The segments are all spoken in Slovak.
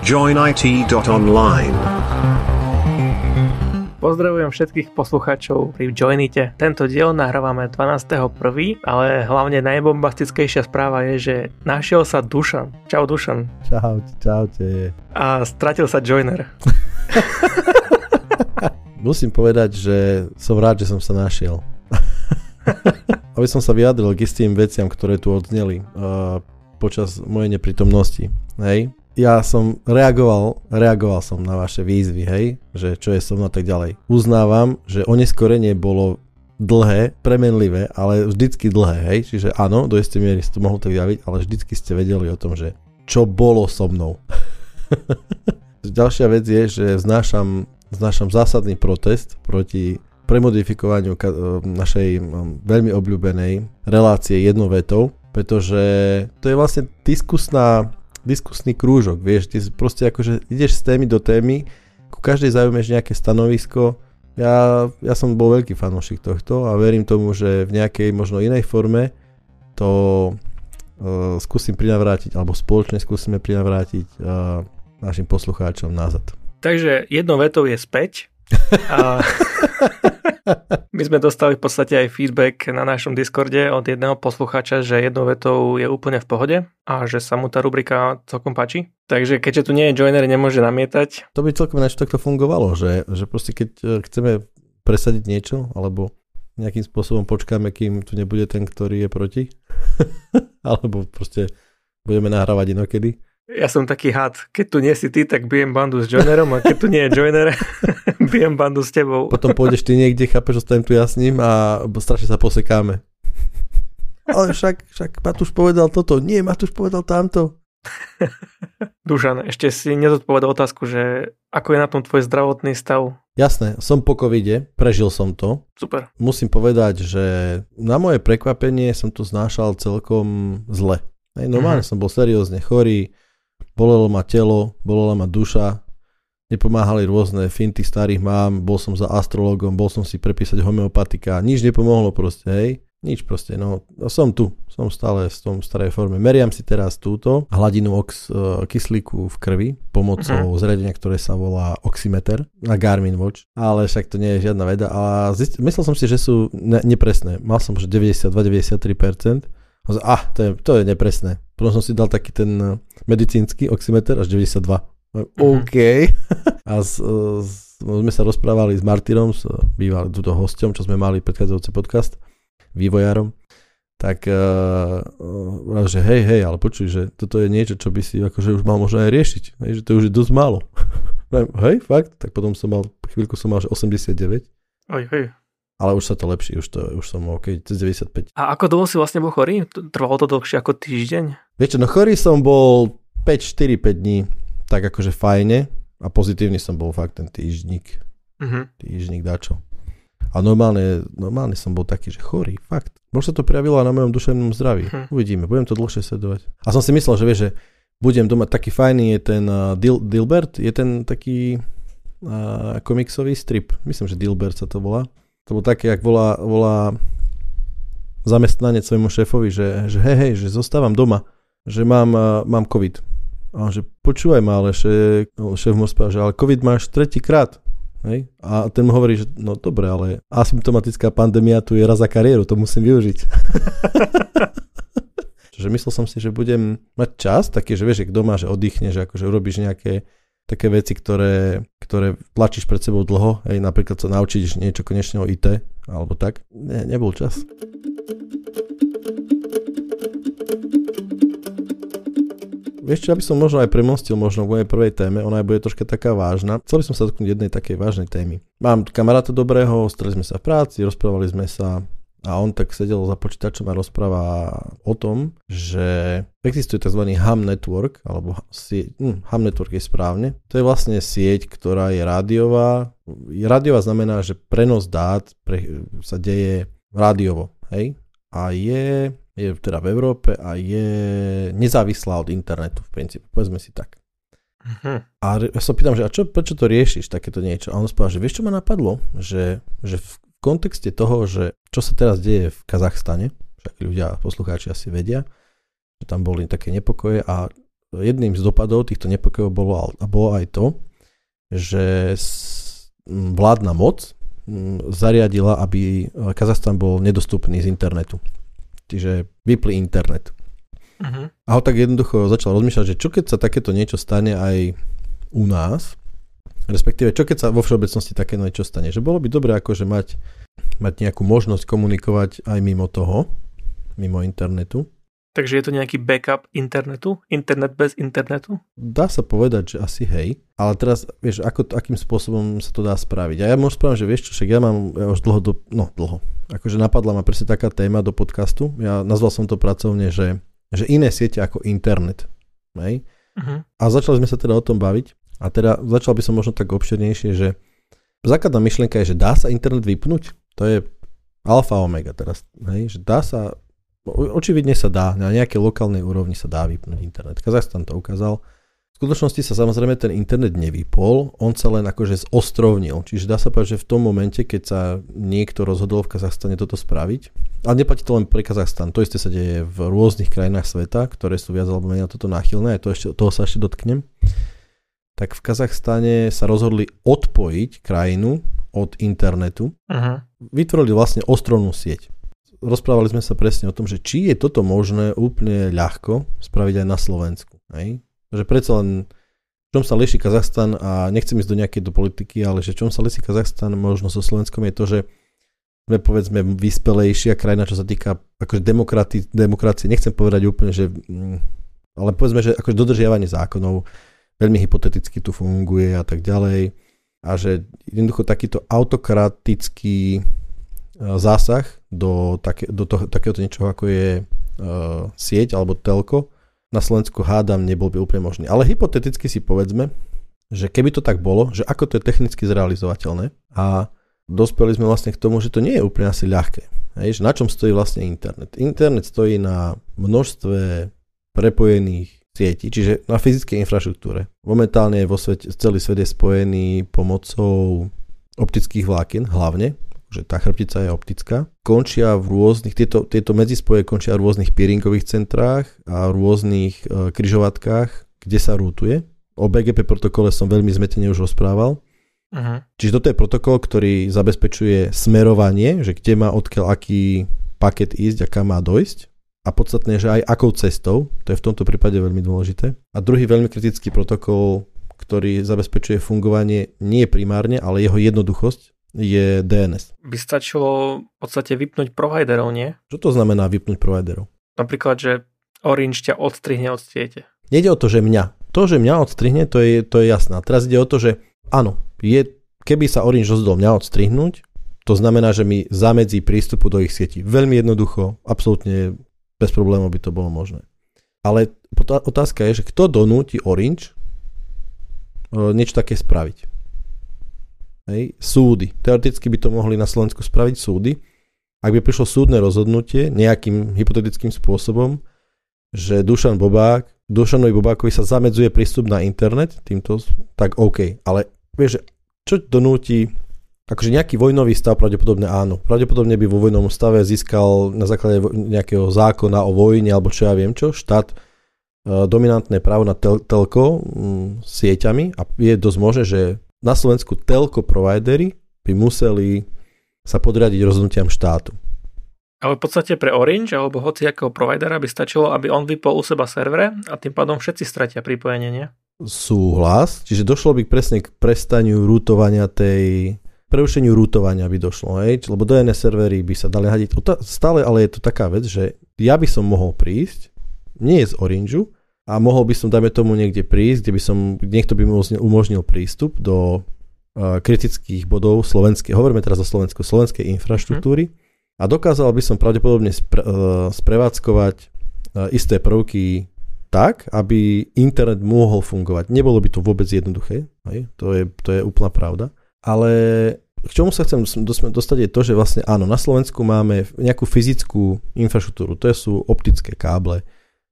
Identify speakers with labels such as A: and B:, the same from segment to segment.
A: joinit.online.
B: Pozdravujem všetkých poslucháčov pri Joinite. Tento diel nahrávame 12.1., ale hlavne najbombastickejšia správa je, že našiel sa Dušan. Čau Dušan.
C: Čaute, čaute.
B: A stratil sa Joiner.
C: Musím povedať, že som rád, že som sa našiel. Aby som sa vyjadril k istým veciam, ktoré tu odzneli uh, počas mojej neprítomnosti. Hej, ja som reagoval, reagoval som na vaše výzvy, hej, že čo je so mnou tak ďalej. Uznávam, že oneskorenie bolo dlhé, premenlivé, ale vždycky dlhé, hej, čiže áno, do istej miery ste to mohol tak vyjaviť, ale vždycky ste vedeli o tom, že čo bolo so mnou. Ďalšia vec je, že znášam, znášam zásadný protest proti premodifikovaniu našej veľmi obľúbenej relácie jednou vetou, pretože to je vlastne diskusná diskusný krúžok, vieš, ty proste akože ideš z témy do témy, ku každej zaujímaš nejaké stanovisko, ja, ja som bol veľký fanúšik tohto a verím tomu, že v nejakej možno inej forme to uh, skúsim prinavrátiť, alebo spoločne skúsime prinavrátiť uh, našim poslucháčom nazad.
B: Takže jednou vetou je späť. A my sme dostali v podstate aj feedback na našom Discorde od jedného poslucháča, že jednou vetou je úplne v pohode a že sa mu tá rubrika celkom páči. Takže keďže tu nie je joiner, nemôže namietať.
C: To by celkom ináč takto fungovalo, že, že proste keď e, chceme presadiť niečo, alebo nejakým spôsobom počkáme, kým tu nebude ten, ktorý je proti, alebo proste budeme nahrávať inokedy,
B: ja som taký had. Keď tu nie si ty, tak bijem bandu s Joinerom a keď tu nie je Joiner, bijem bandu s tebou.
C: Potom pôjdeš ty niekde, chápeš, ostanem tu ja s ním a strašne sa posekáme. Ale však, však Matúš povedal toto. Nie, Matúš povedal tamto.
B: Dušan, ešte si nezodpovedal otázku, že ako je na tom tvoj zdravotný stav?
C: Jasné, som po covide, prežil som to.
B: Super.
C: Musím povedať, že na moje prekvapenie som to znášal celkom zle. Hej, normálne mm-hmm. som bol seriózne chorý, bolelo ma telo, bolela ma duša, nepomáhali rôzne finty starých mám, bol som za astrologom, bol som si prepísať homeopatika, nič nepomohlo proste, hej. Nič proste, no, no som tu, som stále v tom starej forme. Meriam si teraz túto hladinu ox, uh, kyslíku v krvi pomocou uh-huh. zariadenia, ktoré sa volá oximeter na Garmin Watch, ale však to nie je žiadna veda. A zist, myslel som si, že sú ne, nepresné. Mal som, že 92-93%, a ah, to je, to je nepresné. Potom som si dal taký ten eh, medicínsky oximeter až 92. Mm-hmm. OK. a z, z, sme sa rozprávali s Martyrom, s bývalým túto hosťom, čo sme mali predchádzajúci podcast, vývojárom. Tak uh, že hej, hej, ale počuj, že toto je niečo, čo by si akože už mal možno aj riešiť. Hej, že to už je dosť málo. hej, fakt? Tak potom som mal, chvíľku som mal, že 89.
B: Oj, hej
C: ale už sa to lepší, už, to, už som OK, cez 95.
B: A ako dlho si vlastne bol chorý? Trvalo to dlhšie ako týždeň?
C: Viete, no chorý som bol 5-4-5 dní, tak akože fajne a pozitívny som bol fakt ten týždnik. Uh-huh. Týždnik dačo. A normálne, normálne som bol taký, že chorý, fakt. Možno sa to prejavilo aj na mojom duševnom zdraví. Uh-huh. Uvidíme, budem to dlhšie sledovať. A som si myslel, že vieš, že budem doma, taký fajný je ten uh, Dil, Dilbert, je ten taký uh, komiksový strip. Myslím, že Dilbert sa to volá. To bolo také, ak volá, volá zamestnanec svojmu šéfovi, že, že hej, hej, že zostávam doma, že mám, mám COVID. A on že počúvaj ma, ale šéf, no, šéf mu spáva, že ale COVID máš tretíkrát. Hej? A ten mu hovorí, že no dobre, ale asymptomatická pandémia tu je raz za kariéru, to musím využiť. Čiže myslel som si, že budem mať čas, taký, že vieš, že kto má, že oddychne, že akože urobíš nejaké také veci, ktoré, ktoré tlačíš pred sebou dlho, aj napríklad sa naučiť niečo konečne o IT, alebo tak. Ne, nebol čas. Vieš aby som možno aj premostil možno v mojej prvej téme, ona aj bude troška taká vážna. Chcel by som sa dotknúť jednej takej vážnej témy. Mám kamaráta dobrého, stretli sme sa v práci, rozprávali sme sa a on tak sedel za počítačom a rozpráva o tom, že existuje tzv. ham network, alebo sieť, hm, ham network je správne. To je vlastne sieť, ktorá je rádiová. Rádiová znamená, že prenos dát pre, sa deje rádiovo, hej? A je, je teda v Európe a je nezávislá od internetu v princípe, povedzme si tak. Uh-huh. A ja sa pýtam, že a čo, prečo to riešiš, takéto niečo? A on spáva, že vieš, čo ma napadlo? Že, že v kontexte toho, že čo sa teraz deje v Kazachstane, však ľudia, poslucháči asi vedia, že tam boli také nepokoje a jedným z dopadov týchto nepokojov bolo, bolo aj to, že vládna moc zariadila, aby Kazachstan bol nedostupný z internetu. Čiže vypli internet. Uh-huh. A ho tak jednoducho začal rozmýšľať, že čo keď sa takéto niečo stane aj u nás, respektíve čo keď sa vo všeobecnosti také niečo stane. Že bolo by dobré akože mať, mať nejakú možnosť komunikovať aj mimo toho, mimo internetu.
B: Takže je to nejaký backup internetu? Internet bez internetu?
C: Dá sa povedať, že asi hej. Ale teraz, vieš, ako, akým spôsobom sa to dá spraviť. A ja môžem spraviť, že vieš čo, však ja mám ja už dlho, do, no dlho. Akože napadla ma presne taká téma do podcastu. Ja nazval som to pracovne, že, že iné siete ako internet. Hej? Uh-huh. A začali sme sa teda o tom baviť. A teda začal by som možno tak obširnejšie, že základná myšlienka je, že dá sa internet vypnúť. To je alfa omega teraz. Hej? Že dá sa Očividne sa dá, na nejakej lokálnej úrovni sa dá vypnúť internet. Kazachstan to ukázal. V skutočnosti sa samozrejme ten internet nevypol, on sa len akože zostrovnil. Čiže dá sa povedať, že v tom momente, keď sa niekto rozhodol v Kazachstane toto spraviť, ale neplatí to len pre Kazachstan, to isté sa deje v rôznych krajinách sveta, ktoré sú viac alebo menej na toto náchylné, aj to ešte, toho sa ešte dotknem, tak v Kazachstane sa rozhodli odpojiť krajinu od internetu. Uh-huh. Vytvorili vlastne ostrovnú sieť rozprávali sme sa presne o tom, že či je toto možné úplne ľahko spraviť aj na Slovensku. Hej? Že predsa len čom sa leší Kazachstan a nechcem ísť do nejakej do politiky, ale že čom sa lesí Kazachstan možno so Slovenskom je to, že sme povedzme vyspelejšia krajina, čo sa týka akože demokrati, demokracie. Nechcem povedať úplne, že mm, ale povedzme, že akože dodržiavanie zákonov veľmi hypoteticky tu funguje a tak ďalej. A že jednoducho takýto autokratický E, zásah do, také, do toho, takéhoto niečoho, ako je uh, sieť alebo telko, na Slovensku hádam nebol by úplne možný. Ale hypoteticky si povedzme, že keby to tak bolo, že ako to je technicky zrealizovateľné a dospeli sme vlastne k tomu, že to nie je úplne asi ľahké. Hej, že na čom stojí vlastne internet? Internet stojí na množstve prepojených sietí, čiže na fyzickej infraštruktúre. Momentálne vo svete, celý svet je spojený pomocou optických vlákien hlavne, že tá chrbtica je optická. Končia v rôznych, tieto, tieto medzispoje končia v rôznych peeringových centrách a rôznych e, kryžovatkách, kde sa rútuje. O BGP protokole som veľmi zmetene už rozprával. Uh-huh. Čiže toto je protokol, ktorý zabezpečuje smerovanie, že kde má odkiaľ aký paket ísť a kam má dojsť. A podstatné, že aj akou cestou, to je v tomto prípade veľmi dôležité. A druhý veľmi kritický protokol, ktorý zabezpečuje fungovanie nie primárne, ale jeho jednoduchosť, je DNS.
B: By stačilo v podstate vypnúť providerov, nie?
C: Čo to znamená vypnúť providerov?
B: Napríklad, že Orange ťa odstrihne od siete.
C: Nejde o to, že mňa. To, že mňa odstrihne, to je, to je jasné. A teraz ide o to, že áno, je, keby sa Orange rozhodol mňa odstrihnúť, to znamená, že mi zamedzí prístupu do ich sieti. Veľmi jednoducho, absolútne bez problémov by to bolo možné. Ale otázka je, že kto donúti Orange e, niečo také spraviť. Hej, súdy. Teoreticky by to mohli na Slovensku spraviť súdy. Ak by prišlo súdne rozhodnutie nejakým hypotetickým spôsobom, že Dušan Bobák, Dušanovi Bobákovi sa zamedzuje prístup na internet, týmto, tak OK. Ale vieš, čo donúti akože nejaký vojnový stav pravdepodobne áno. Pravdepodobne by vo vojnovom stave získal na základe nejakého zákona o vojne alebo čo ja viem čo, štát e, dominantné právo na tel- telko m, sieťami a je dosť možné, že na Slovensku telko providery by museli sa podriadiť rozhodnutiam štátu.
B: Ale v podstate pre Orange alebo hociakého providera by stačilo, aby on vypol u seba servere a tým pádom všetci stratia pripojenie, nie?
C: Súhlas, čiže došlo by presne k prestaniu rútovania tej prerušeniu rútovania by došlo, hej? lebo DNS servery by sa dali hadiť. Stále ale je to taká vec, že ja by som mohol prísť, nie z Orangeu, a mohol by som, dajme tomu, niekde prísť, kde by som, niekto by mi umožnil prístup do uh, kritických bodov slovenskej, hovoríme teraz o Slovensku, slovenskej infraštruktúry mm. a dokázal by som pravdepodobne spre, uh, sprevádzkovať uh, isté prvky tak, aby internet mohol fungovať. Nebolo by to vôbec jednoduché, hej? To, je, to je úplná pravda, ale k čomu sa chcem dostať je to, že vlastne áno, na Slovensku máme nejakú fyzickú infraštruktúru, to sú optické káble,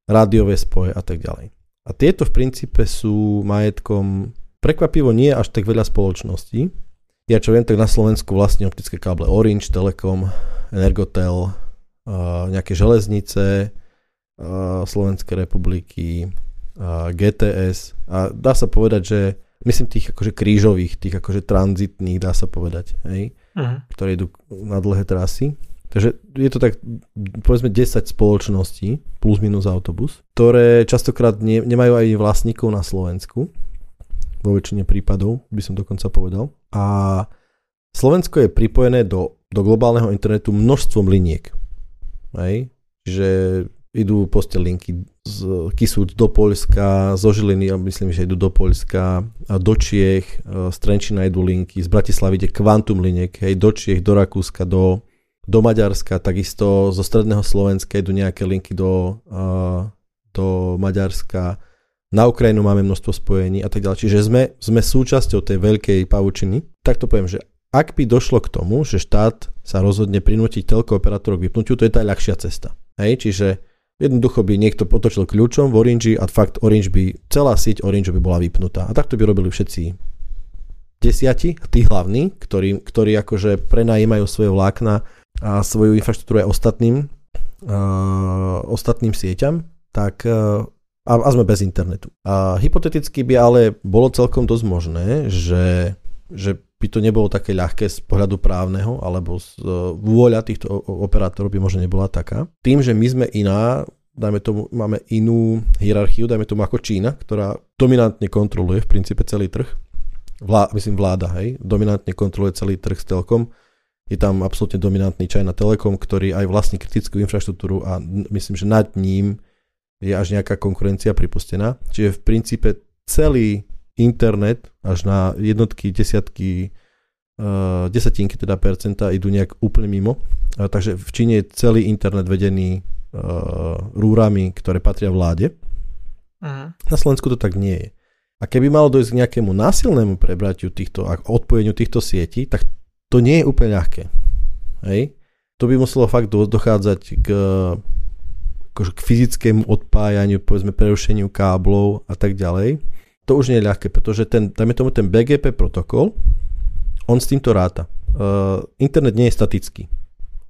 C: rádiové spoje a tak ďalej. A tieto v princípe sú majetkom prekvapivo nie až tak veľa spoločností. Ja čo viem, tak na Slovensku vlastne optické káble Orange, Telekom, Energotel, nejaké železnice Slovenskej republiky, GTS a dá sa povedať, že myslím tých akože krížových, tých akože tranzitných, dá sa povedať, hej, uh-huh. ktoré idú na dlhé trasy. Takže je to tak, povedzme, 10 spoločností, plus minus autobus, ktoré častokrát ne, nemajú aj vlastníkov na Slovensku, vo väčšine prípadov, by som dokonca povedal. A Slovensko je pripojené do, do globálneho internetu množstvom liniek. Hej? Čiže idú proste linky z Kisúc do Polska, zo Žiliny, myslím, že idú do Polska, do Čiech, z Trenčina idú linky, z Bratislavy ide kvantum liniek, hej, do Čiech, do Rakúska, do, do Maďarska, takisto zo stredného Slovenska idú nejaké linky do, do Maďarska, na Ukrajinu máme množstvo spojení a tak ďalej. Čiže sme, sme súčasťou tej veľkej pavučiny. Tak to poviem, že ak by došlo k tomu, že štát sa rozhodne prinútiť telko operátorov k vypnutiu, to je tá ľahšia cesta. Hej, čiže Jednoducho by niekto potočil kľúčom v Orange a fakt Orange by, celá sieť Orange by bola vypnutá. A takto by robili všetci desiati, tí hlavní, ktorí, ktorí akože prenajímajú svoje vlákna a svoju infraštruktúru aj ostatným, uh, ostatným sieťam, tak uh, a, a sme bez internetu. A hypoteticky by ale bolo celkom dosť možné, že, že by to nebolo také ľahké z pohľadu právneho, alebo z, uh, vôľa týchto operátorov by možno nebola taká. Tým, že my sme iná, dajme tomu, máme inú hierarchiu, dajme tomu ako Čína, ktorá dominantne kontroluje v princípe celý trh, Vlá, myslím vláda, hej, dominantne kontroluje celý trh s telkom, je tam absolútne dominantný China Telekom, ktorý aj vlastní kritickú infraštruktúru a myslím, že nad ním je až nejaká konkurencia pripustená. Čiže v princípe celý internet až na jednotky, desiatky, uh, desatinky teda percenta idú nejak úplne mimo. Uh, takže v Číne je celý internet vedený uh, rúrami, ktoré patria vláde. Uh-huh. Na Slovensku to tak nie je. A keby malo dojsť k nejakému násilnému prebratiu týchto a odpojeniu týchto sietí, tak to nie je úplne ľahké. Hej? To by muselo fakt dochádzať k, akože k fyzickému odpájaniu, povedzme prerušeniu káblov a tak ďalej to už nie je ľahké, pretože ten, dajme tomu ten BGP protokol, on s týmto ráta. Uh, internet nie je statický.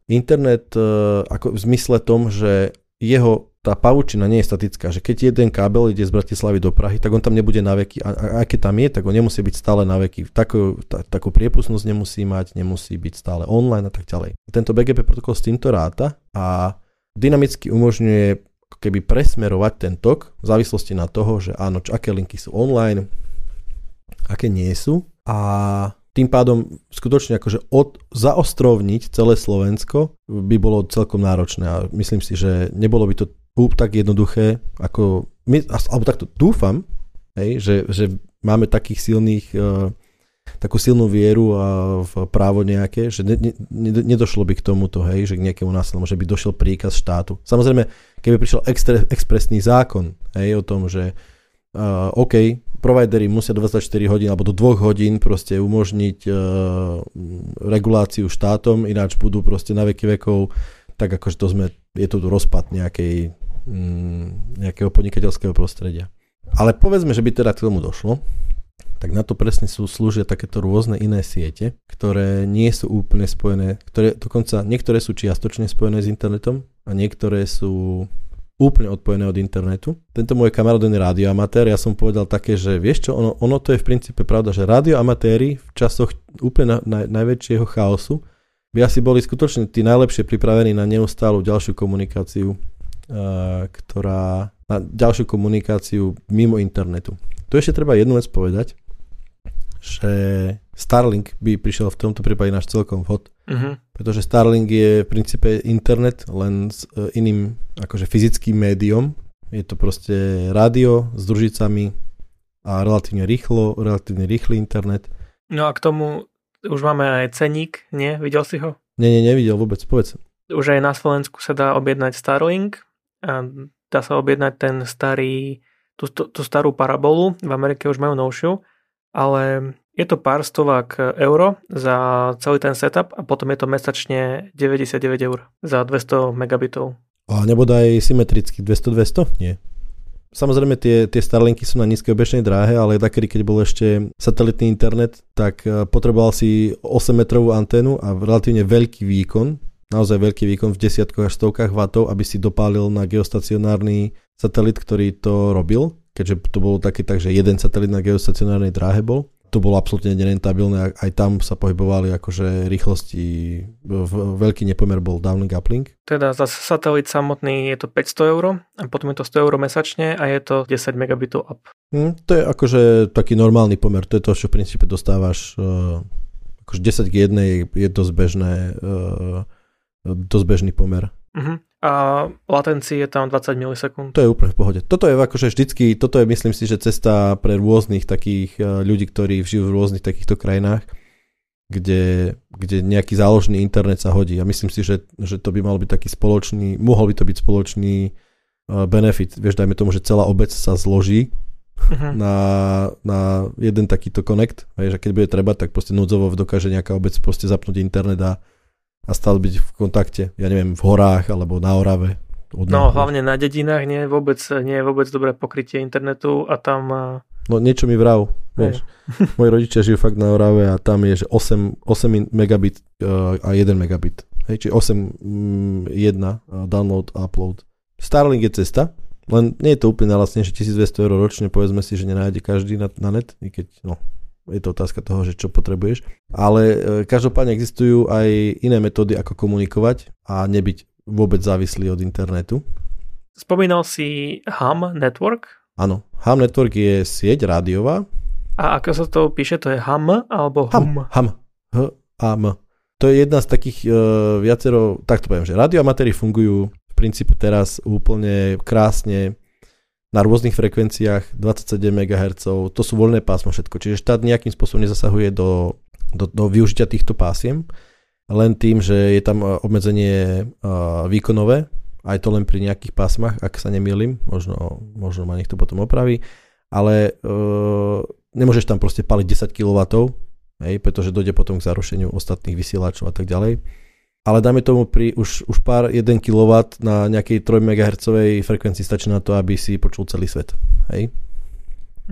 C: Internet uh, ako v zmysle tom, že jeho tá pavučina nie je statická, že keď jeden kábel ide z Bratislavy do Prahy, tak on tam nebude na veky. A, a, a keď tam je, tak on nemusí byť stále na veky. Takú, ta, takú priepustnosť nemusí mať, nemusí byť stále online a tak ďalej. Tento BGP protokol s týmto ráta a dynamicky umožňuje keby presmerovať ten tok v závislosti na toho, že áno, čo, aké linky sú online, aké nie sú. A tým pádom skutočne akože od, zaostrovniť celé Slovensko by bolo celkom náročné a myslím si, že nebolo by to tak jednoduché, ako my, alebo takto dúfam, hej, že, že máme takých silných uh, takú silnú vieru a v právo nejaké, že ne, ne, nedošlo by k tomuto, hej, že k nejakému násilnému, že by došiel príkaz štátu. Samozrejme, keby prišiel extre, expresný zákon hej, o tom, že uh, OK, providery musia do 24 hodín alebo do 2 hodín proste umožniť uh, reguláciu štátom, ináč budú proste na veky vekov, tak akože to sme, je to rozpad nejakej, mm, nejakého podnikateľského prostredia. Ale povedzme, že by teda k tomu došlo, tak na to presne sú, slúžia takéto rôzne iné siete, ktoré nie sú úplne spojené, ktoré dokonca niektoré sú čiastočne spojené s internetom a niektoré sú úplne odpojené od internetu. Tento môj kamarát je radioamatér, ja som povedal také, že vieš čo, ono, ono to je v princípe pravda, že radioamatéri v časoch úplne na, na, najväčšieho chaosu by asi boli skutočne tí najlepšie pripravení na neustálu ďalšiu komunikáciu, uh, ktorá, na ďalšiu komunikáciu mimo internetu. Tu ešte treba jednu vec povedať, že Starlink by prišiel v tomto prípade náš celkom vhod. Uh-huh. Pretože Starlink je v princípe internet len s uh, iným akože fyzickým médium. Je to proste rádio s družicami a relatívne rýchlo, relatívne rýchly internet.
B: No a k tomu už máme aj ceník, nie? Videl si ho?
C: Nie, nie, nevidel vôbec, povedz.
B: Už aj na Slovensku sa dá objednať Starlink a dá sa objednať ten starý, tú, tú starú parabolu, v Amerike už majú novšiu ale je to pár stovák euro za celý ten setup a potom je to mesačne 99 eur za 200 megabitov.
C: A nebodaj symetricky 200-200? Nie. Samozrejme tie, tie Starlinky sú na nízkej obežnej dráhe, ale takedy, keď bol ešte satelitný internet, tak e, potreboval si 8 metrovú anténu a relatívne veľký výkon, naozaj veľký výkon v desiatkách až stovkách vatov, aby si dopálil na geostacionárny satelit, ktorý to robil keďže to bolo také tak, že jeden satelit na geostacionárnej dráhe bol, to bolo absolútne nerentabilné, aj tam sa pohybovali akože rýchlosti, veľký nepomer bol downlink, uplink.
B: Teda za satelit samotný je to 500 eur a potom je to 100 eur mesačne a je to 10 megabitov up.
C: Hm, to je akože taký normálny pomer, to je to, čo v princípe dostávaš, uh, akože 10 k 1 je dosť bežné, uh, dosť bežný pomer.
B: Uh-huh. A latencii je tam 20 milisekúnd.
C: To je úplne v pohode. Toto je akože vždycky, toto je myslím si, že cesta pre rôznych takých e, ľudí, ktorí žijú v rôznych takýchto krajinách, kde, kde nejaký záložný internet sa hodí. A myslím si, že, že to by mal byť taký spoločný, mohol by to byť spoločný e, benefit. Vieš, dajme tomu, že celá obec sa zloží uh-huh. na, na jeden takýto connect. Vieš, a keď bude treba, tak proste núdzovo dokáže nejaká obec proste zapnúť internet a a stále byť v kontakte, ja neviem, v horách alebo na Orave.
B: No, hlavne na dedinách nie je vôbec, nie je vôbec dobré pokrytie internetu a tam...
C: No niečo mi vrav, vieš. Moji rodičia žijú fakt na Orave a tam je, že 8, 8 megabit uh, a 1 megabit. Hej, čiže 8 1 uh, download a upload. Starlink je cesta, len nie je to úplne že 1200 eur ročne, povedzme si, že nenájde každý na, na net, i keď, no, je to otázka toho, že čo potrebuješ. Ale e, každopádne existujú aj iné metódy, ako komunikovať a nebyť vôbec závislý od internetu.
B: Spomínal si HAM Network?
C: Áno, HAM Network je sieť rádiová.
B: A ako sa to píše, to je HAM alebo HUM?
C: HAM, H a M. To je jedna z takých uh, viacero, tak to poviem, že radioamatéry fungujú v princípe teraz úplne krásne na rôznych frekvenciách 27 MHz, to sú voľné pásmo všetko. Čiže štát nejakým spôsobom nezasahuje do, do, do využitia týchto pásiem, len tým, že je tam e, obmedzenie uh, výkonové, aj to len pri nejakých pásmach, ak sa nemýlim, možno, možno ma niekto potom opraví, ale uh, nemôžeš tam proste paliť 10 kW, hej, pretože dojde potom k zarušeniu ostatných vysielačov a tak ďalej ale dáme tomu pri už, už pár 1 kW na nejakej 3 MHz frekvencii stačí na to, aby si počul celý svet. Hej?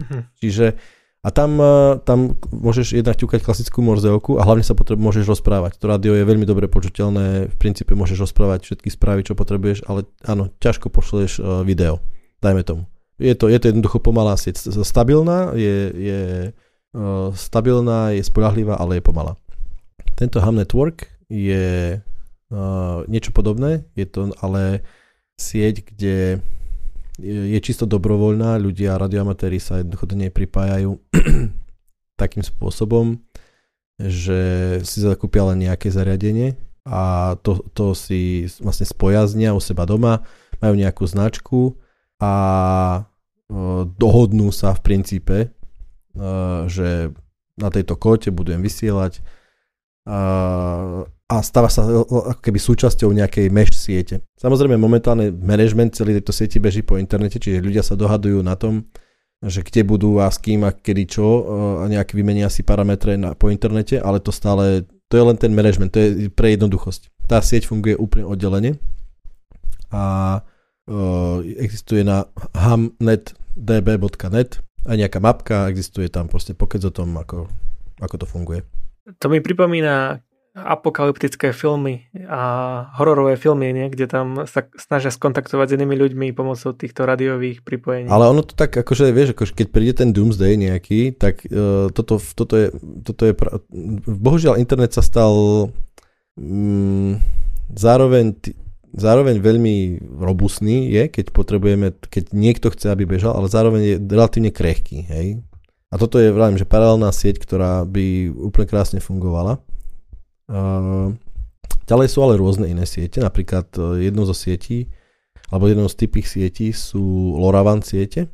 C: Uh-huh. Čiže a tam, e, tam môžeš jednak ťukať klasickú morzeovku a hlavne sa potrebu, môžeš rozprávať. To rádio je veľmi dobre počuteľné, v princípe môžeš rozprávať všetky správy, čo potrebuješ, ale áno, ťažko pošleš e, video, dajme tomu. Je to, je to jednoducho pomalá sieť. Stabilná, je, je uh, stabilná, je spolahlivá, ale je pomalá. Tento Ham Network je uh, niečo podobné, je to ale sieť, kde je, čisto dobrovoľná, ľudia, radioamatéri sa jednoducho do nej pripájajú takým spôsobom, že si zakúpia len nejaké zariadenie a to, to si vlastne spojaznia u seba doma, majú nejakú značku a dohodnú sa v princípe, že na tejto kote budem vysielať stáva sa ako keby súčasťou nejakej mesh siete. Samozrejme momentálne management celý tejto sieti beží po internete, čiže ľudia sa dohadujú na tom, že kde budú a s kým a kedy čo a nejak vymenia si parametre na, po internete, ale to stále, to je len ten management, to je pre jednoduchosť. Tá sieť funguje úplne oddelene a uh, existuje na hamnetdb.net aj nejaká mapka, existuje tam proste pokec o tom, ako, ako to funguje.
B: To mi pripomína apokalyptické filmy a hororové filmy, nie? kde tam sa snažia skontaktovať s inými ľuďmi pomocou týchto radiových pripojení.
C: Ale ono to tak, akože vieš, akože keď príde ten Doomsday nejaký, tak uh, toto, toto, je, toto je, bohužiaľ internet sa stal um, zároveň, zároveň veľmi robustný je, keď potrebujeme, keď niekto chce, aby bežal, ale zároveň je relatívne krehký, hej. A toto je, vravím, že paralelná sieť, ktorá by úplne krásne fungovala. Ďalej sú ale rôzne iné siete, napríklad e, jednou zo sietí, alebo jednou z typých sietí sú LoRaWAN siete.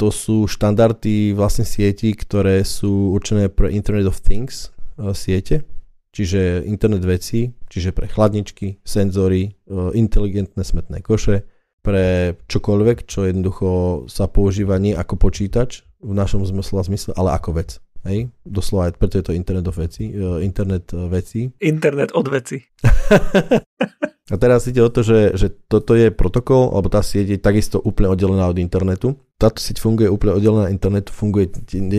C: To sú štandardy vlastne sietí, ktoré sú určené pre Internet of Things e, siete, čiže internet veci, čiže pre chladničky, senzory, e, inteligentné smetné koše, pre čokoľvek, čo jednoducho sa používa nie ako počítač v našom zmysle zmysle, ale ako vec. Hej, doslova, preto je to internet of veci, uh, internet uh, veci.
B: Internet od veci.
C: A teraz ide o to, že, že toto je protokol, alebo tá sieť je takisto úplne oddelená od internetu. Táto sieť funguje úplne oddelená od internetu, funguje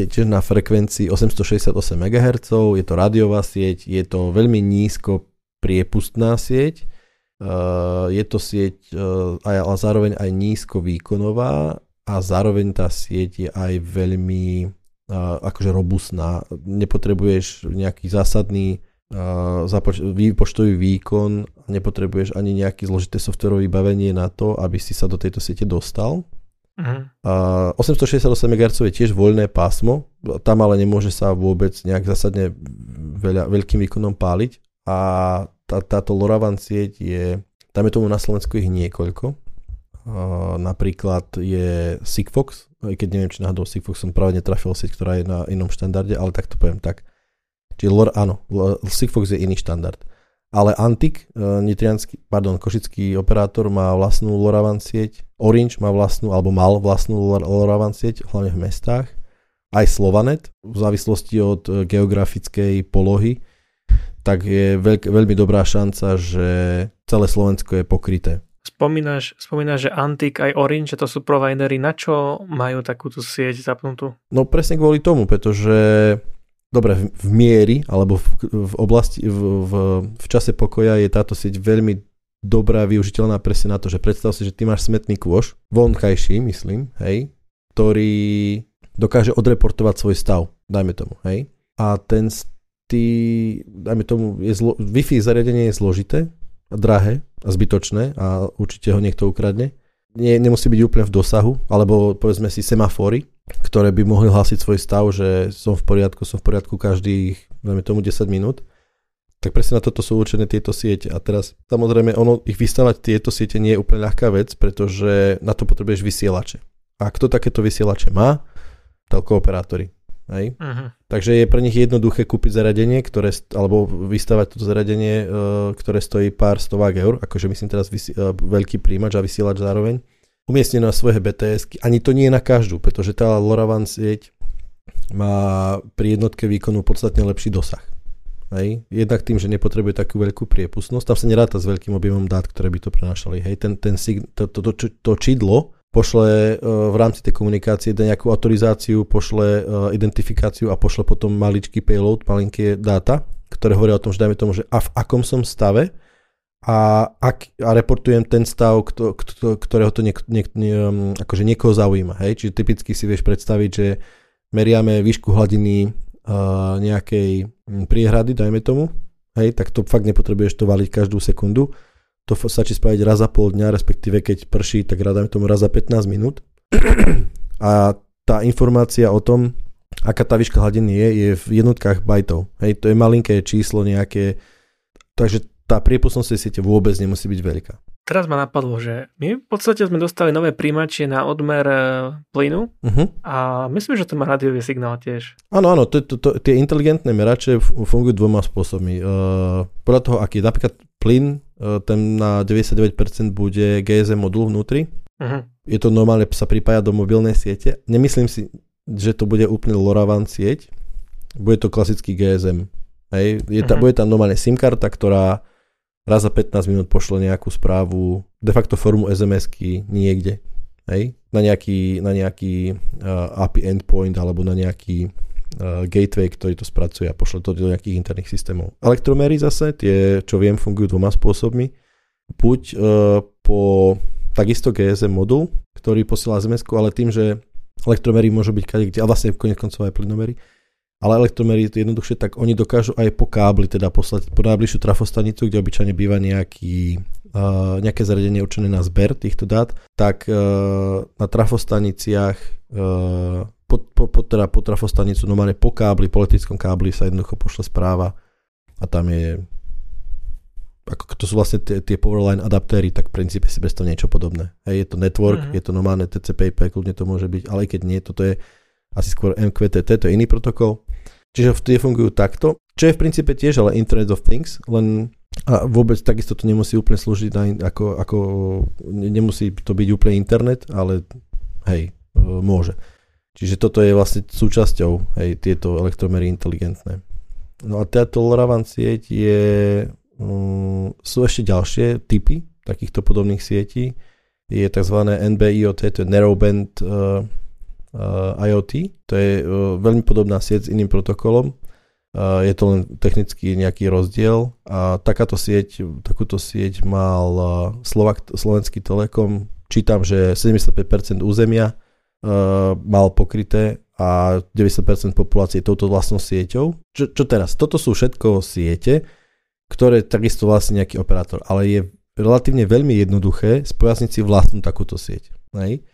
C: tiež na frekvencii 868 MHz, je to rádiová sieť, je to veľmi nízko priepustná sieť, uh, je to sieť ale zároveň aj nízko výkonová a zároveň tá sieť je aj veľmi akože robustná. Nepotrebuješ nejaký zásadný uh, výpočtový výkon, nepotrebuješ ani nejaké zložité softwarové vybavenie na to, aby si sa do tejto siete dostal. Uh-huh. Uh, 868 MHz je tiež voľné pásmo, tam ale nemôže sa vôbec nejak zásadne veľa, veľkým výkonom páliť a tá, táto LoRaWAN sieť je, tam je tomu na Slovensku ich niekoľko, napríklad je Sigfox, aj keď neviem, či náhodou Sigfox som práve netrafil sieť, ktorá je na inom štandarde, ale tak to poviem tak. Čiže LOR, áno, Sigfox je iný štandard. Ale Antik, e, nitrianský, pardon, košický operátor má vlastnú LoRaWAN sieť, Orange má vlastnú, alebo mal vlastnú LoRaWAN sieť, hlavne v mestách, aj Slovanet, v závislosti od e, geografickej polohy, tak je veľk, veľmi dobrá šanca, že celé Slovensko je pokryté.
B: Spomínaš, spomínaš, že Antik aj Orange, že to sú providery, na čo majú takúto sieť zapnutú?
C: No presne kvôli tomu, pretože dobre, v, v miery, alebo v, v oblasti, v, v, v čase pokoja je táto sieť veľmi dobrá, využiteľná presne na to, že predstav si, že ty máš smetný kôš, vonkajší, myslím, hej, ktorý dokáže odreportovať svoj stav, dajme tomu, hej. A ten, ty, dajme tomu, je zlo, Wi-Fi zariadenie je zložité, drahé a zbytočné a určite ho niekto ukradne. Nie, nemusí byť úplne v dosahu, alebo povedzme si semafory, ktoré by mohli hlásiť svoj stav, že som v poriadku, som v poriadku každých, dajme tomu 10 minút. Tak presne na toto sú určené tieto siete. A teraz samozrejme ono, ich vystavať tieto siete nie je úplne ľahká vec, pretože na to potrebuješ vysielače. A kto takéto vysielače má? Telkooperátori. Hej? Uh-huh. Takže je pre nich jednoduché kúpiť zariadenie, ktoré, alebo vystavať toto zariadenie, uh, ktoré stojí pár stovák eur, akože myslím teraz vysi- uh, veľký príjimač a vysielač zároveň, umiestnené na svoje BTS. Ani to nie je na každú, pretože tá LoRaWAN sieť má pri jednotke výkonu podstatne lepší dosah. Hej. Jednak tým, že nepotrebuje takú veľkú priepustnosť, tam sa neráta s veľkým objemom dát, ktoré by to prenášali. Hej. Ten, ten sig- to, to, to, to čidlo pošle uh, v rámci tej komunikácie nejakú autorizáciu, pošle uh, identifikáciu a pošle potom maličký payload, malinké dáta, ktoré hovoria o tom, že dajme tomu, že a v akom som stave a, ak, a reportujem ten stav, kto, kto, ktorého to niek, niek, nie, um, akože niekoho zaujíma. Hej? Čiže typicky si vieš predstaviť, že meriame výšku hladiny uh, nejakej priehrady, dajme tomu, hej, tak to fakt nepotrebuješ to valiť každú sekundu to stačí spraviť raz za pol dňa, respektíve keď prší, tak rádame tomu raz za 15 minút. A tá informácia o tom, aká tá výška hladiny je, je v jednotkách bajtov. Hej, to je malinké číslo nejaké, takže tá priepustnosť tej siete vôbec nemusí byť veľká.
B: Teraz ma napadlo, že my v podstate sme dostali nové príjimačie na odmer e, plynu uh-huh. a myslím, že to má rádiový signál tiež.
C: Áno, áno, to, to, to, tie inteligentné merače fungujú dvoma spôsobmi. Uh, podľa toho, aký napríklad plyn E, ten na 99% bude GSM modul vnútri. Uh-huh. Je to normálne, sa pripája do mobilnej siete. Nemyslím si, že to bude úplne LoRaWAN sieť. Bude to klasický GSM. Hej. Je ta, uh-huh. Bude tam normálne SIM karta, ktorá raz za 15 minút pošle nejakú správu, de facto formu SMS-ky niekde. Hej. Na nejaký, na nejaký uh, API endpoint alebo na nejaký uh, gateway, ktorý to spracuje a pošle to do nejakých interných systémov. Elektromery zase, tie, čo viem, fungujú dvoma spôsobmi. Buď uh, po takisto GSM modul, ktorý posiela sms ale tým, že elektromery môžu byť kade, a vlastne konec koncov aj plynomery, ale elektromery jednoduchšie, tak oni dokážu aj po kábli teda poslať po najbližšiu trafostanicu, kde obyčajne býva nejaký, uh, nejaké zariadenie určené na zber týchto dát, tak uh, na trafostaniciach uh, po, po, po, teda po trafostanicu, normálne po kábli, po leteckom kábli sa jednoducho pošle správa a tam je ako to sú vlastne tie, tie powerline adaptéry, tak v princípe si predstav niečo podobné. Hej, je to network, uh-huh. je to normálne TCP/IP, kľudne to môže byť, ale aj keď nie, toto je asi skôr MQTT, to je iný protokol. Čiže tie fungujú takto, čo je v princípe tiež ale Internet of Things, len a vôbec takisto to nemusí úplne slúžiť na, ako, ako nemusí to byť úplne internet, ale hej, môže. Čiže toto je vlastne súčasťou hej, tieto elektromery inteligentné. No a táto LoRaWAN sieť je, um, sú ešte ďalšie typy takýchto podobných sietí. Je tzv. NB-IoT, to je Narrowband uh, IoT. To je uh, veľmi podobná sieť s iným protokolom. Uh, je to len technicky nejaký rozdiel a takáto sieť, takúto sieť mal Slovak, Slovenský Telekom, čítam, že 75% územia mal pokryté a 90% populácie touto vlastnou sieťou. Čo, čo teraz? Toto sú všetko siete, ktoré takisto vlastne nejaký operátor, ale je relatívne veľmi jednoduché spojasniť si vlastnú takúto sieť. Hej?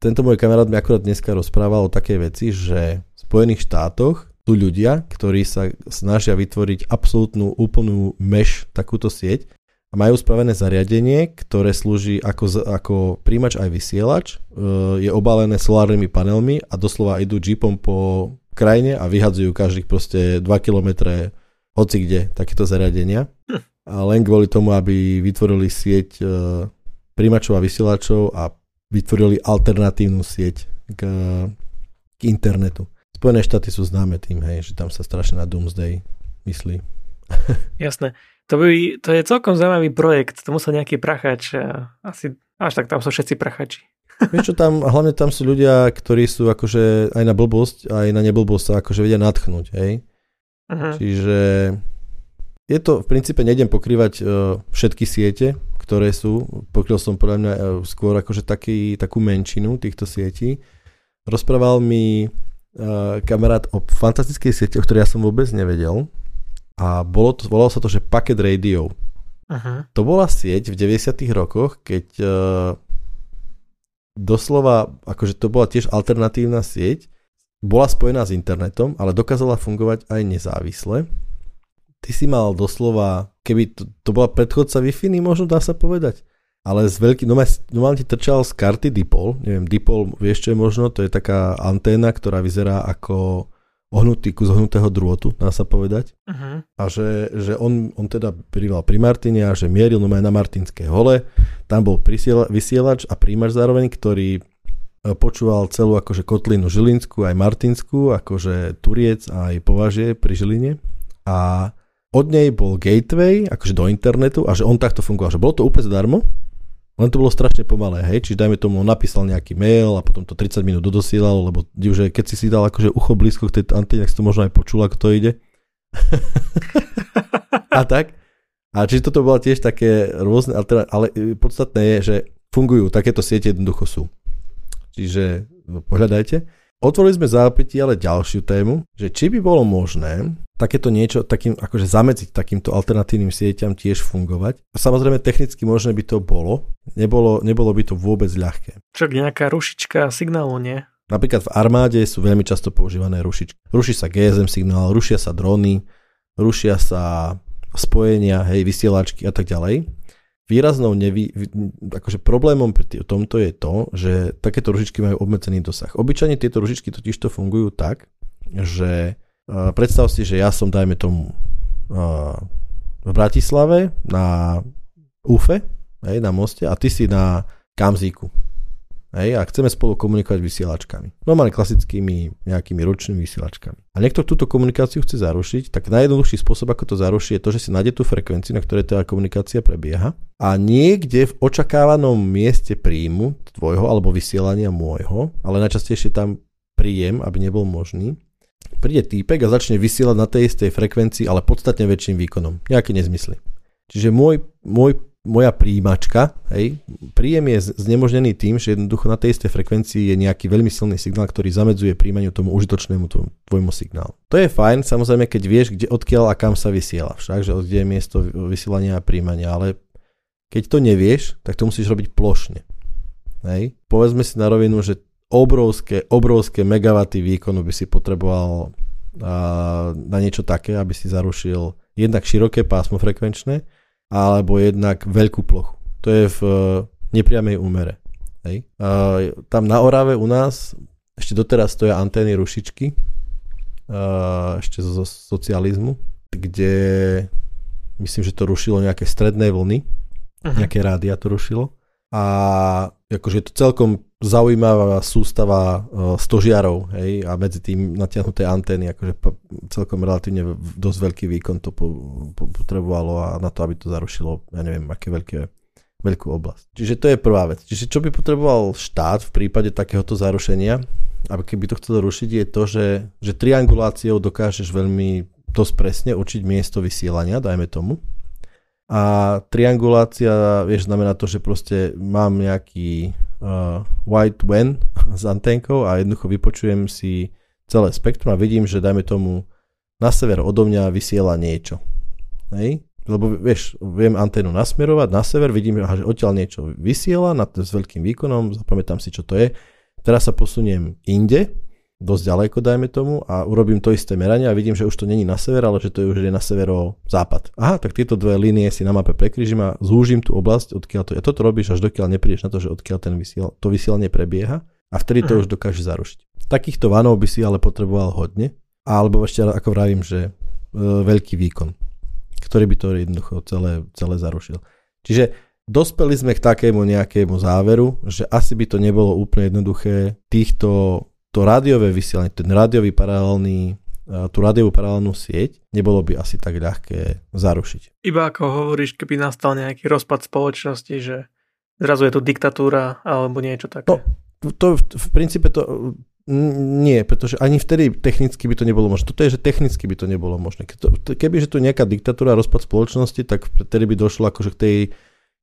C: Tento môj kamarát mi akurát dneska rozprával o takej veci, že v Spojených štátoch sú ľudia, ktorí sa snažia vytvoriť absolútnu úplnú mesh takúto sieť a majú spravené zariadenie, ktoré slúži ako, ako príjimač aj vysielač, e, je obalené solárnymi panelmi a doslova idú jeepom po krajine a vyhadzujú každých proste 2 km hoci kde takéto zariadenia. Hm. A len kvôli tomu, aby vytvorili sieť e, príjimačov a vysielačov a vytvorili alternatívnu sieť k, k internetu. Spojené štáty sú známe tým, hej, že tam sa strašne na Doomsday myslí.
B: Jasné. To, by, to je celkom zaujímavý projekt. To musel nejaký prachač. Asi, až tak tam sú všetci prachači.
C: Vieš čo tam, hlavne tam sú ľudia, ktorí sú akože aj na blbosť, aj na neblbosť sa akože vedia natchnúť, hej. Uh-huh. Čiže je to, v princípe nejdem pokrývať uh, všetky siete, ktoré sú. Pokryl som podľa mňa e, skôr akože taký, takú menšinu týchto sietí. Rozprával mi uh, kamarát o fantastickej sieti, o ktorej ja som vôbec nevedel. A bolo to, volalo sa to, že Packet Radio. Uh-huh. To bola sieť v 90 rokoch, keď doslova, akože to bola tiež alternatívna sieť, bola spojená s internetom, ale dokázala fungovať aj nezávisle ty si mal doslova, keby to, to bola predchodca Wi-Fi, možno dá sa povedať, ale z veľký, no normálne ti trčal z karty Dipol, neviem, Dipol, vieš čo je možno, to je taká anténa, ktorá vyzerá ako ohnutý kus ohnutého drôtu, dá sa povedať. Uh-huh. A že, že on, on teda prival pri Martine a že mieril no na Martinské hole, tam bol prisiela, vysielač a príjimač zároveň, ktorý e, počúval celú akože kotlinu Žilinskú aj Martinskú, akože Turiec aj Považie pri Žiline a od nej bol gateway, akože do internetu a že on takto fungoval, že bolo to úplne zadarmo, len to bolo strašne pomalé, hej, čiže dajme tomu, napísal nejaký mail a potom to 30 minút dodosielal, lebo že keď si si dal akože ucho blízko k tej anténe, tak si to možno aj počul, ako to ide. a tak. A čiže toto bolo tiež také rôzne, ale podstatné je, že fungujú, takéto siete jednoducho sú. Čiže no, pohľadajte. Otvorili sme zápäti ale ďalšiu tému, že či by bolo možné takéto niečo, takým, akože zamedziť takýmto alternatívnym sieťam tiež fungovať. A samozrejme technicky možné by to bolo, nebolo, nebolo by to vôbec ľahké.
B: Čo nejaká rušička signálu, nie?
C: Napríklad v armáde sú veľmi často používané rušičky. Ruší sa GSM signál, rušia sa drony, rušia sa spojenia, hej, vysielačky a tak ďalej výraznou nevý, akože problémom pri tomto je to, že takéto ružičky majú obmedzený dosah. Obyčajne tieto ružičky totiž to fungujú tak, že predstav si, že ja som, dajme tomu, v Bratislave na UFE, hej, na moste a ty si na Kamzíku. Hej, a chceme spolu komunikovať vysielačkami. Normálne klasickými nejakými ručnými vysielačkami. A niekto túto komunikáciu chce zarušiť, tak najjednoduchší spôsob, ako to zaruší, je to, že si nájde tú frekvenciu, na ktorej tá komunikácia prebieha a niekde v očakávanom mieste príjmu tvojho alebo vysielania môjho, ale najčastejšie tam príjem, aby nebol možný, príde týpek a začne vysielať na tej istej frekvencii, ale podstatne väčším výkonom. Nejaké nezmysly. Čiže môj, môj moja príjimačka, hej, príjem je znemožnený tým, že jednoducho na tej istej frekvencii je nejaký veľmi silný signál, ktorý zamedzuje príjmaniu tomu užitočnému tvojmu signálu. To je fajn, samozrejme, keď vieš, kde, odkiaľ a kam sa vysiela, však, že kde je miesto vysielania a príjmania, ale keď to nevieš, tak to musíš robiť plošne. Hej. Povedzme si na rovinu, že obrovské, obrovské megawaty výkonu by si potreboval na niečo také, aby si zarušil jednak široké pásmo frekvenčné, alebo jednak veľkú plochu. To je v eh, nepriamej úmere. Hej. Tam na Orave u nás ešte doteraz stoja antény rušičky, a ešte zo socializmu, kde myslím, že to rušilo nejaké stredné vlny, uh-huh. nejaké rádia to rušilo. A akože je to celkom zaujímavá sústava uh, stožiarov, hej, a medzi tým natiahnuté antény, akože celkom relatívne dosť veľký výkon to po, po, potrebovalo a na to, aby to zarušilo, ja neviem, aké veľké, veľkú oblasť. Čiže to je prvá vec. Čiže čo by potreboval štát v prípade takéhoto zarušenia, aby keby to chcel rušiť, je to, že, že trianguláciou dokážeš veľmi dosť presne určiť miesto vysielania, dajme tomu, a triangulácia, vieš, znamená to, že proste mám nejaký uh, white WAN, s anténkou a jednoducho vypočujem si celé spektrum a vidím, že dajme tomu na sever odo mňa vysiela niečo. Hej? Lebo vieš, viem anténu nasmerovať na sever, vidím, že odtiaľ niečo vysiela na s veľkým výkonom, zapamätám si, čo to je. Teraz sa posuniem inde, dosť ďaleko, dajme tomu, a urobím to isté meranie a vidím, že už to není na sever, ale že to je už je na severo-západ. Aha, tak tieto dve línie si na mape prekryžím a zúžim tú oblasť, odkiaľ to je. Toto robíš, až dokiaľ neprídeš na to, že odkiaľ ten vysiel, to vysielanie prebieha a vtedy to uh-huh. už dokáže zarušiť. Takýchto vanov by si ale potreboval hodne, alebo ešte ako vravím, že e, veľký výkon, ktorý by to jednoducho celé, celé zarušil. Čiže dospeli sme k takému nejakému záveru, že asi by to nebolo úplne jednoduché týchto to rádiové vysielanie, ten rádiový paralelný tú rádiovú paralelnú sieť, nebolo by asi tak ľahké zarušiť.
B: Iba ako hovoríš, keby nastal nejaký rozpad spoločnosti, že zrazu je tu diktatúra alebo niečo také.
C: No, to v princípe to nie, pretože ani vtedy technicky by to nebolo možné. Toto je, že technicky by to nebolo možné. Keby, že tu nejaká diktatúra, rozpad spoločnosti, tak vtedy by došlo akože k tej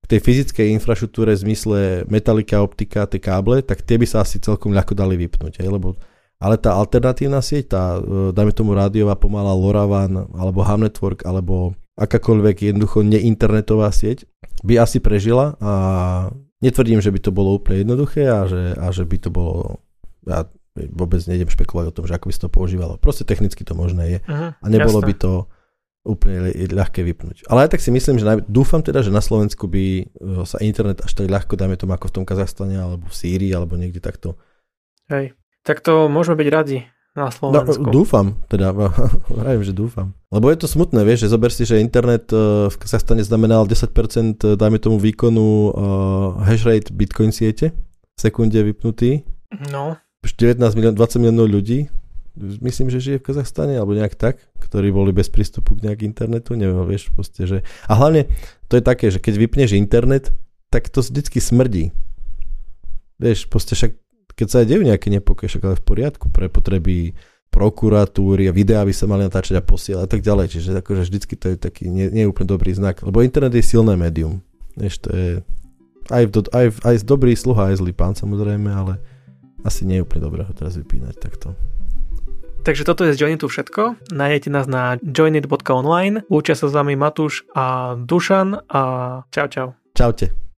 C: tej fyzickej infraštruktúre v zmysle metalika, optika, tie káble, tak tie by sa asi celkom ľahko dali vypnúť. Aj, lebo, ale tá alternatívna sieť, tá, e, dajme tomu rádiová pomalá LoRaWAN, alebo Ham Network, alebo akákoľvek jednoducho neinternetová sieť, by asi prežila a netvrdím, že by to bolo úplne jednoduché a že, a že by to bolo, ja vôbec nejdem špekulovať o tom, že ako by sa to používalo. Proste technicky to možné je. Uh-huh, a nebolo jasné. by to úplne ľahké vypnúť. Ale aj tak si myslím, že naj... dúfam teda, že na Slovensku by e, sa internet až tak ľahko, dajme tomu ako v tom Kazachstane, alebo v Sýrii, alebo niekde takto.
B: Hej, tak to môžeme byť radi na no, Slovensku.
C: No, dúfam, teda, vravím, že dúfam. Lebo je to smutné, vieš, že zober si, že internet e, v Kazachstane znamenal 10%, e, dajme tomu výkonu uh, hash rate Bitcoin siete v sekunde vypnutý.
B: No.
C: 19 milión, 20 miliónov ľudí, myslím, že žije v Kazachstane, alebo nejak tak, ktorí boli bez prístupu k nejak internetu, neviem, vieš, proste, že... A hlavne to je také, že keď vypneš internet, tak to vždycky smrdí. Vieš, proste však, keď sa aj dejú nejaké nepokoje, však ale v poriadku pre potreby prokuratúry a videá by sa mali natáčať a posielať a tak ďalej. Čiže akože vždycky to je taký nie, nie úplne dobrý znak, lebo internet je silné médium. Vieš, to je aj, v, aj, aj dobrý sluha, aj zlý pán samozrejme, ale asi nie je úplne dobré ho teraz vypínať takto.
B: Takže toto je z Joinitu všetko. Nájdete nás na joinit.online. Učia sa s vami Matúš a Dušan a čau čau.
C: Čaute.